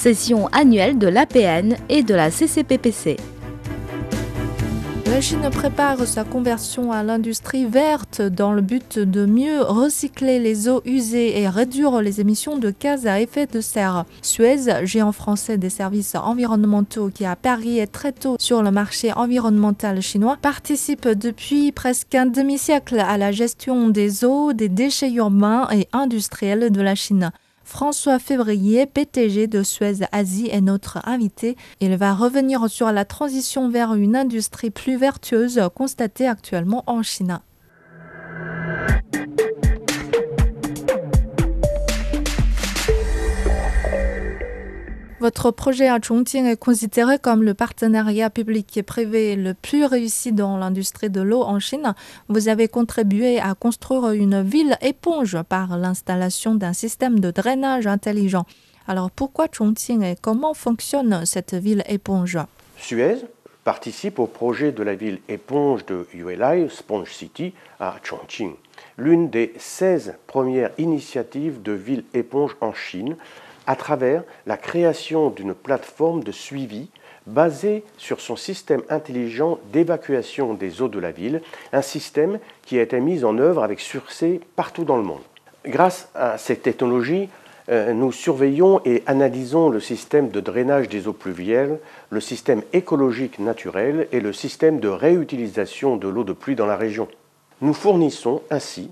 session annuelle de l'APN et de la CCPPC. La Chine prépare sa conversion à l'industrie verte dans le but de mieux recycler les eaux usées et réduire les émissions de gaz à effet de serre. Suez, géant français des services environnementaux qui a parié très tôt sur le marché environnemental chinois, participe depuis presque un demi-siècle à la gestion des eaux, des déchets urbains et industriels de la Chine. François Février, PTG de Suez Asie, est notre invité. Il va revenir sur la transition vers une industrie plus vertueuse constatée actuellement en Chine. Votre projet à Chongqing est considéré comme le partenariat public et privé le plus réussi dans l'industrie de l'eau en Chine. Vous avez contribué à construire une ville éponge par l'installation d'un système de drainage intelligent. Alors pourquoi Chongqing et comment fonctionne cette ville éponge? Suez participe au projet de la ville éponge de ULI, Sponge City, à Chongqing, l'une des 16 premières initiatives de ville éponge en Chine à travers la création d'une plateforme de suivi basée sur son système intelligent d'évacuation des eaux de la ville, un système qui a été mis en œuvre avec succès partout dans le monde. Grâce à cette technologie, euh, nous surveillons et analysons le système de drainage des eaux pluviales, le système écologique naturel et le système de réutilisation de l'eau de pluie dans la région. Nous fournissons ainsi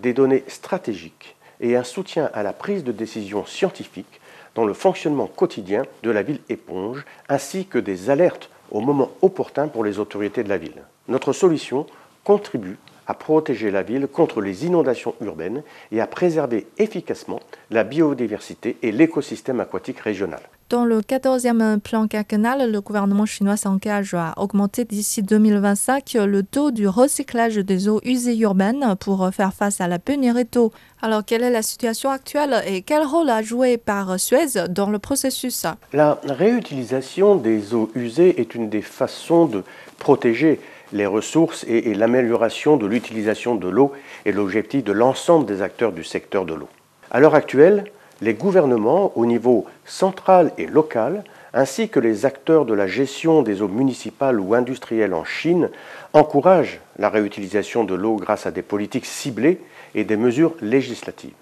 des données stratégiques et un soutien à la prise de décision scientifique dans le fonctionnement quotidien de la ville éponge, ainsi que des alertes au moment opportun pour les autorités de la ville. Notre solution contribue à protéger la ville contre les inondations urbaines et à préserver efficacement la biodiversité et l'écosystème aquatique régional. Dans le 14e plan quinquennal, le gouvernement chinois s'engage à augmenter d'ici 2025 le taux du recyclage des eaux usées urbaines pour faire face à la pénurie d'eau. Alors, quelle est la situation actuelle et quel rôle a joué par Suez dans le processus? La réutilisation des eaux usées est une des façons de protéger les ressources et, l'amélioration de l'utilisation de l'eau est l'objectif de l'ensemble des acteurs du secteur de l'eau. À l'heure actuelle, les gouvernements au niveau central et local, ainsi que les acteurs de la gestion des eaux municipales ou industrielles en Chine, encouragent la réutilisation de l'eau grâce à des politiques ciblées et des mesures législatives.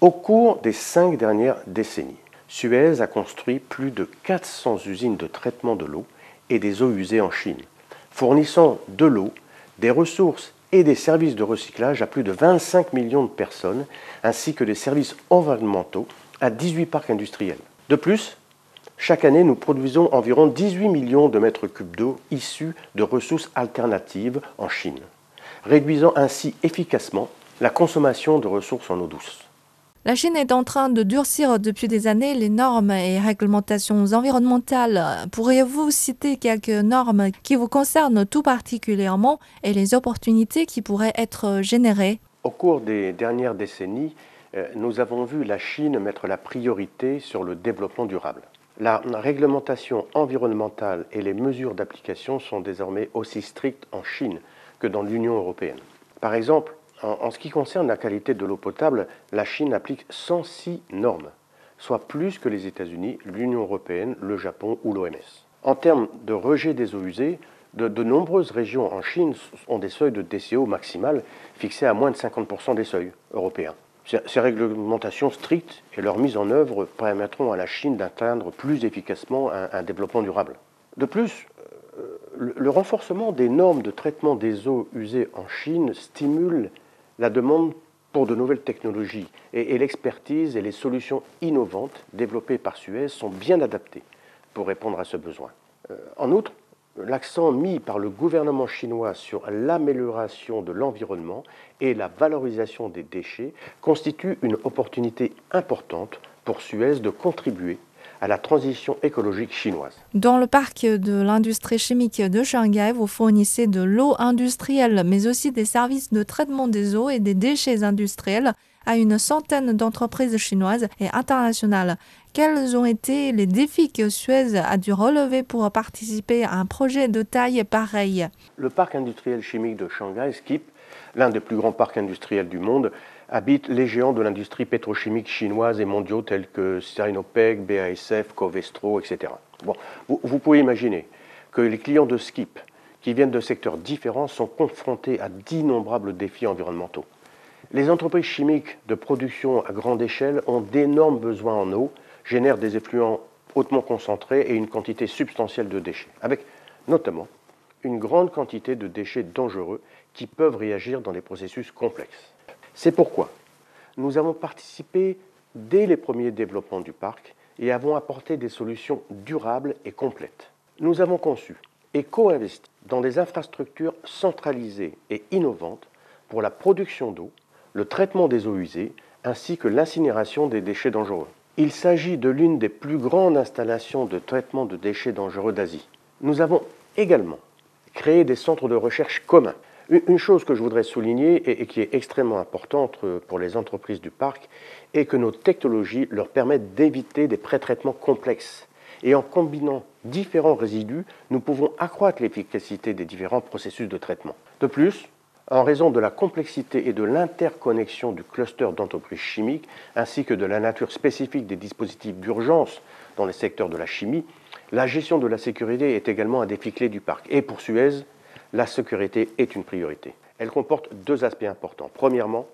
Au cours des cinq dernières décennies, Suez a construit plus de 400 usines de traitement de l'eau et des eaux usées en Chine, fournissant de l'eau, des ressources et des services de recyclage à plus de 25 millions de personnes, ainsi que des services environnementaux à 18 parcs industriels. De plus, chaque année, nous produisons environ 18 millions de mètres cubes d'eau issus de ressources alternatives en Chine, réduisant ainsi efficacement la consommation de ressources en eau douce. La Chine est en train de durcir depuis des années les normes et réglementations environnementales. Pourriez-vous citer quelques normes qui vous concernent tout particulièrement et les opportunités qui pourraient être générées? Au cours des dernières décennies, euh, nous avons vu la Chine mettre la priorité sur le développement durable. La réglementation environnementale et les mesures d'application sont désormais aussi strictes en Chine que dans l'Union européenne. Par exemple, en, ce qui concerne la qualité de l'eau potable, la Chine applique 106 normes, soit plus que les États-Unis, l'Union européenne, le Japon ou l'OMS. En termes de rejet des eaux usées, de, nombreuses régions en Chine ont des seuils de DCO maximal fixés à moins de 50% des seuils européens. Ces réglementations strictes et leur mise en œuvre permettront à la Chine d'atteindre plus efficacement un, développement durable. De plus, euh, le renforcement des normes de traitement des eaux usées en Chine stimule la demande pour de nouvelles technologies et, l'expertise et les solutions innovantes développées par Suez sont bien adaptées pour répondre à ce besoin. Euh, en outre, l'accent mis par le gouvernement chinois sur l'amélioration de l'environnement et la valorisation des déchets constitue une opportunité importante pour Suez de contribuer à la transition écologique chinoise. Dans le parc de l'industrie chimique de Shanghai, vous fournissez de l'eau industrielle, mais aussi des services de traitement des eaux et des déchets industriels à une centaine d'entreprises chinoises et internationales. Quels ont été les défis que Suez a dû relever pour participer à un projet de taille pareille? Le parc industriel chimique de Shanghai, SKIP, l'un des plus grands parcs industriels du monde, habitent les géants de l'industrie pétrochimique chinoise et mondiaux tels que Sinopec, BASF, Covestro, etc. Bon, vous, pouvez imaginer que les clients de Skip, qui viennent de secteurs différents, sont confrontés à d'innombrables défis environnementaux. Les entreprises chimiques de production à grande échelle ont d'énormes besoins en eau, génèrent des effluents hautement concentrés et une quantité substantielle de déchets, avec notamment une grande quantité de déchets dangereux qui peuvent réagir dans des processus complexes. C'est pourquoi nous avons participé dès les premiers développements du parc et avons apporté des solutions durables et complètes. Nous avons conçu et co-investi dans des infrastructures centralisées et innovantes pour la production d'eau, le traitement des eaux usées ainsi que l'incinération des déchets dangereux. Il s'agit de l'une des plus grandes installations de traitement de déchets dangereux d'Asie. Nous avons également créé des centres de recherche communs une chose que je voudrais souligner et qui est extrêmement importante pour les entreprises du parc est que nos technologies leur permettent d'éviter des pré-traitements complexes. Et en combinant différents résidus, nous pouvons accroître l'efficacité des différents processus de traitement. De plus, en raison de la complexité et de l'interconnexion du cluster d'entreprises chimiques, ainsi que de la nature spécifique des dispositifs d'urgence dans les secteurs de la chimie, la gestion de la sécurité est également un défi clé du parc. Et pour Suez, la sécurité est une priorité. Elle comporte deux aspects importants. Premièrement,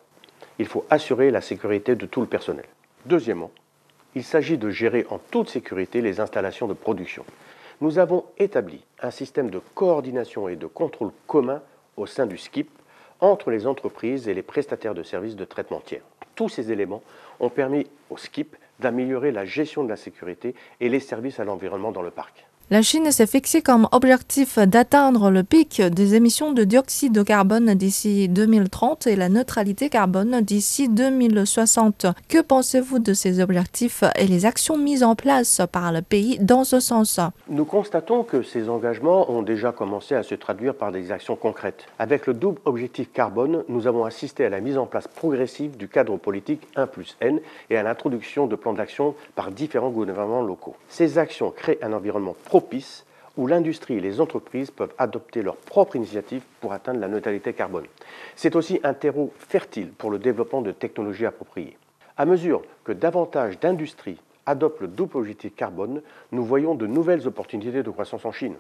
il faut assurer la sécurité de tout le personnel. Deuxièmement, il s'agit de gérer en toute sécurité les installations de production. Nous avons établi un système de coordination et de contrôle commun au sein du SKIP entre les entreprises et les prestataires de services de traitement tiers. Tous ces éléments ont permis au SKIP d'améliorer la gestion de la sécurité et les services à l'environnement dans le parc. La Chine s'est fixée comme objectif d'atteindre le pic des émissions de dioxyde de carbone d'ici 2030 et la neutralité carbone d'ici 2060. Que pensez-vous de ces objectifs et les actions mises en place par le pays dans ce sens? Nous constatons que ces engagements ont déjà commencé à se traduire par des actions concrètes. Avec le double objectif carbone, nous avons assisté à la mise en place progressive du cadre politique 1 plus N et à l'introduction de plans d'action par différents gouvernements locaux. Ces actions créent un environnement propice où l'industrie et les entreprises peuvent adopter leurs propres initiatives pour atteindre la neutralité carbone. C'est aussi un terreau fertile pour le développement de technologies appropriées. À mesure que davantage d'industries adoptent le double objectif carbone, nous voyons de nouvelles opportunités de croissance en Chine.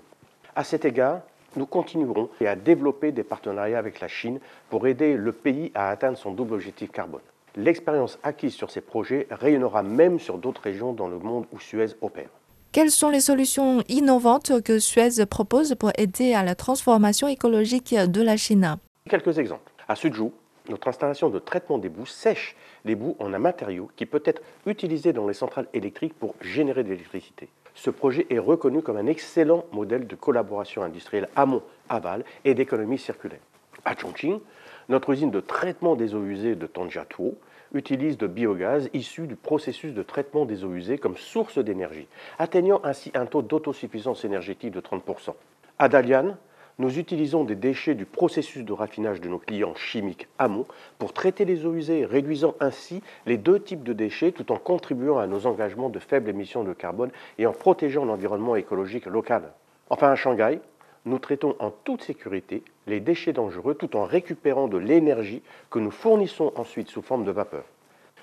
À cet égard, nous continuerons à développer des partenariats avec la Chine pour aider le pays à atteindre son double objectif carbone. L'expérience acquise sur ces projets rayonnera même sur d'autres régions dans le monde où Suez opère. Quelles sont les solutions innovantes que Suez propose pour aider à la transformation écologique de la Chine? Quelques exemples. À Suzhou, notre installation de traitement des boues sèche les boues en un matériau qui peut être utilisé dans les centrales électriques pour générer de l'électricité. Ce projet est reconnu comme un excellent modèle de collaboration industrielle amont-aval et d'économie circulaire. À Chongqing, notre usine de traitement des eaux usées de Tongjiatuo utilise de biogaz issu du processus de traitement des eaux usées comme source d'énergie, atteignant ainsi un taux d'autosuffisance énergétique de 30%. À Dalian, nous utilisons des déchets du processus de raffinage de nos clients chimiques amont pour traiter les eaux usées, réduisant ainsi les deux types de déchets tout en contribuant à nos engagements de faible émission de carbone et en protégeant l'environnement écologique local. Enfin, à Shanghai, nous traitons en toute sécurité les déchets dangereux tout en récupérant de l'énergie que nous fournissons ensuite sous forme de vapeur.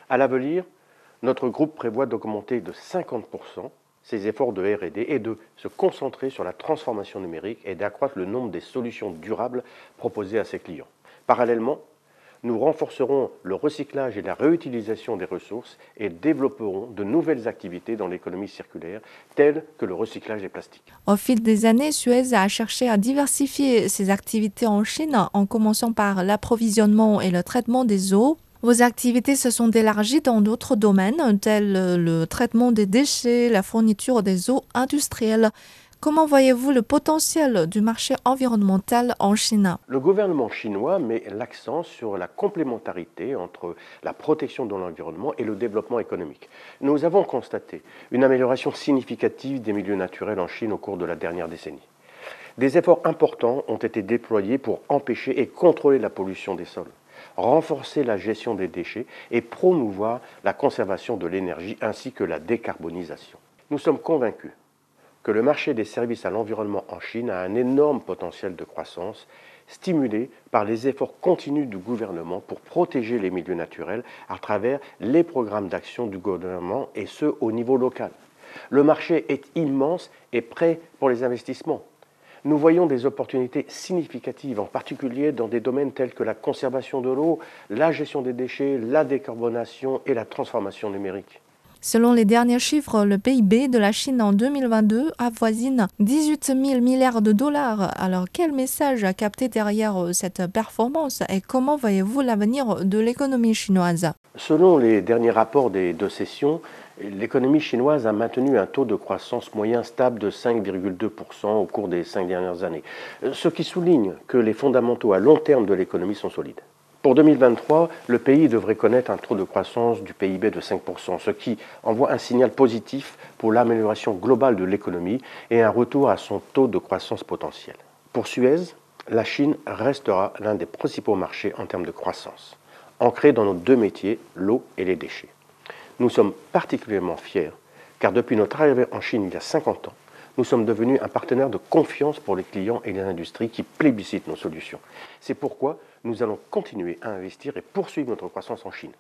À l'avenir, notre groupe prévoit d'augmenter de 50% ses efforts de RD et de se concentrer sur la transformation numérique et d'accroître le nombre des solutions durables proposées à ses clients. Parallèlement, nous renforcerons le recyclage et la réutilisation des ressources et développerons de nouvelles activités dans l'économie circulaire, telles que le recyclage des plastiques. Au fil des années, Suez a cherché à diversifier ses activités en Chine, en commençant par l'approvisionnement et le traitement des eaux. Vos activités se sont élargies dans d'autres domaines, tels le traitement des déchets, la fourniture des eaux industrielles. Comment voyez-vous le potentiel du marché environnemental en Chine? Le gouvernement chinois met l'accent sur la complémentarité entre la protection de l'environnement et le développement économique. Nous avons constaté une amélioration significative des milieux naturels en Chine au cours de la dernière décennie. Des efforts importants ont été déployés pour empêcher et contrôler la pollution des sols, renforcer la gestion des déchets et promouvoir la conservation de l'énergie ainsi que la décarbonisation. Nous sommes convaincus que le marché des services à l'environnement en Chine a un énorme potentiel de croissance stimulée par les efforts continus du gouvernement pour protéger les milieux naturels à travers les programmes d'action du gouvernement et ce au niveau local. Le marché est immense et prêt pour les investissements. Nous voyons des opportunités significatives, en particulier dans des domaines tels que la conservation de l'eau, la gestion des déchets, la décarbonation et la transformation numérique. Selon les derniers chiffres, le PIB de la Chine en 2022 avoisine 18 000 milliards de dollars. Alors quel message a capté derrière euh, cette performance et comment voyez-vous l'avenir de l'économie chinoise? Selon les derniers rapports des deux sessions, l'économie chinoise a maintenu un taux de croissance moyen stable de 5,2% au cours des cinq dernières années, ce qui souligne que les fondamentaux à long terme de l'économie sont solides. Pour 2023, le pays devrait connaître un taux de croissance du PIB de 5%, ce qui envoie un signal positif pour l'amélioration globale de l'économie et un retour à son taux de croissance potentiel. Pour Suez, la Chine restera l'un des principaux marchés en termes de croissance, ancré dans nos deux métiers, l'eau et les déchets. Nous sommes particulièrement fiers car depuis notre arrivée en Chine il y a 50 ans, nous sommes devenus un partenaire de confiance pour les clients et les industries qui plébiscitent nos solutions. C'est pourquoi nous allons continuer à investir et poursuivre notre croissance en Chine.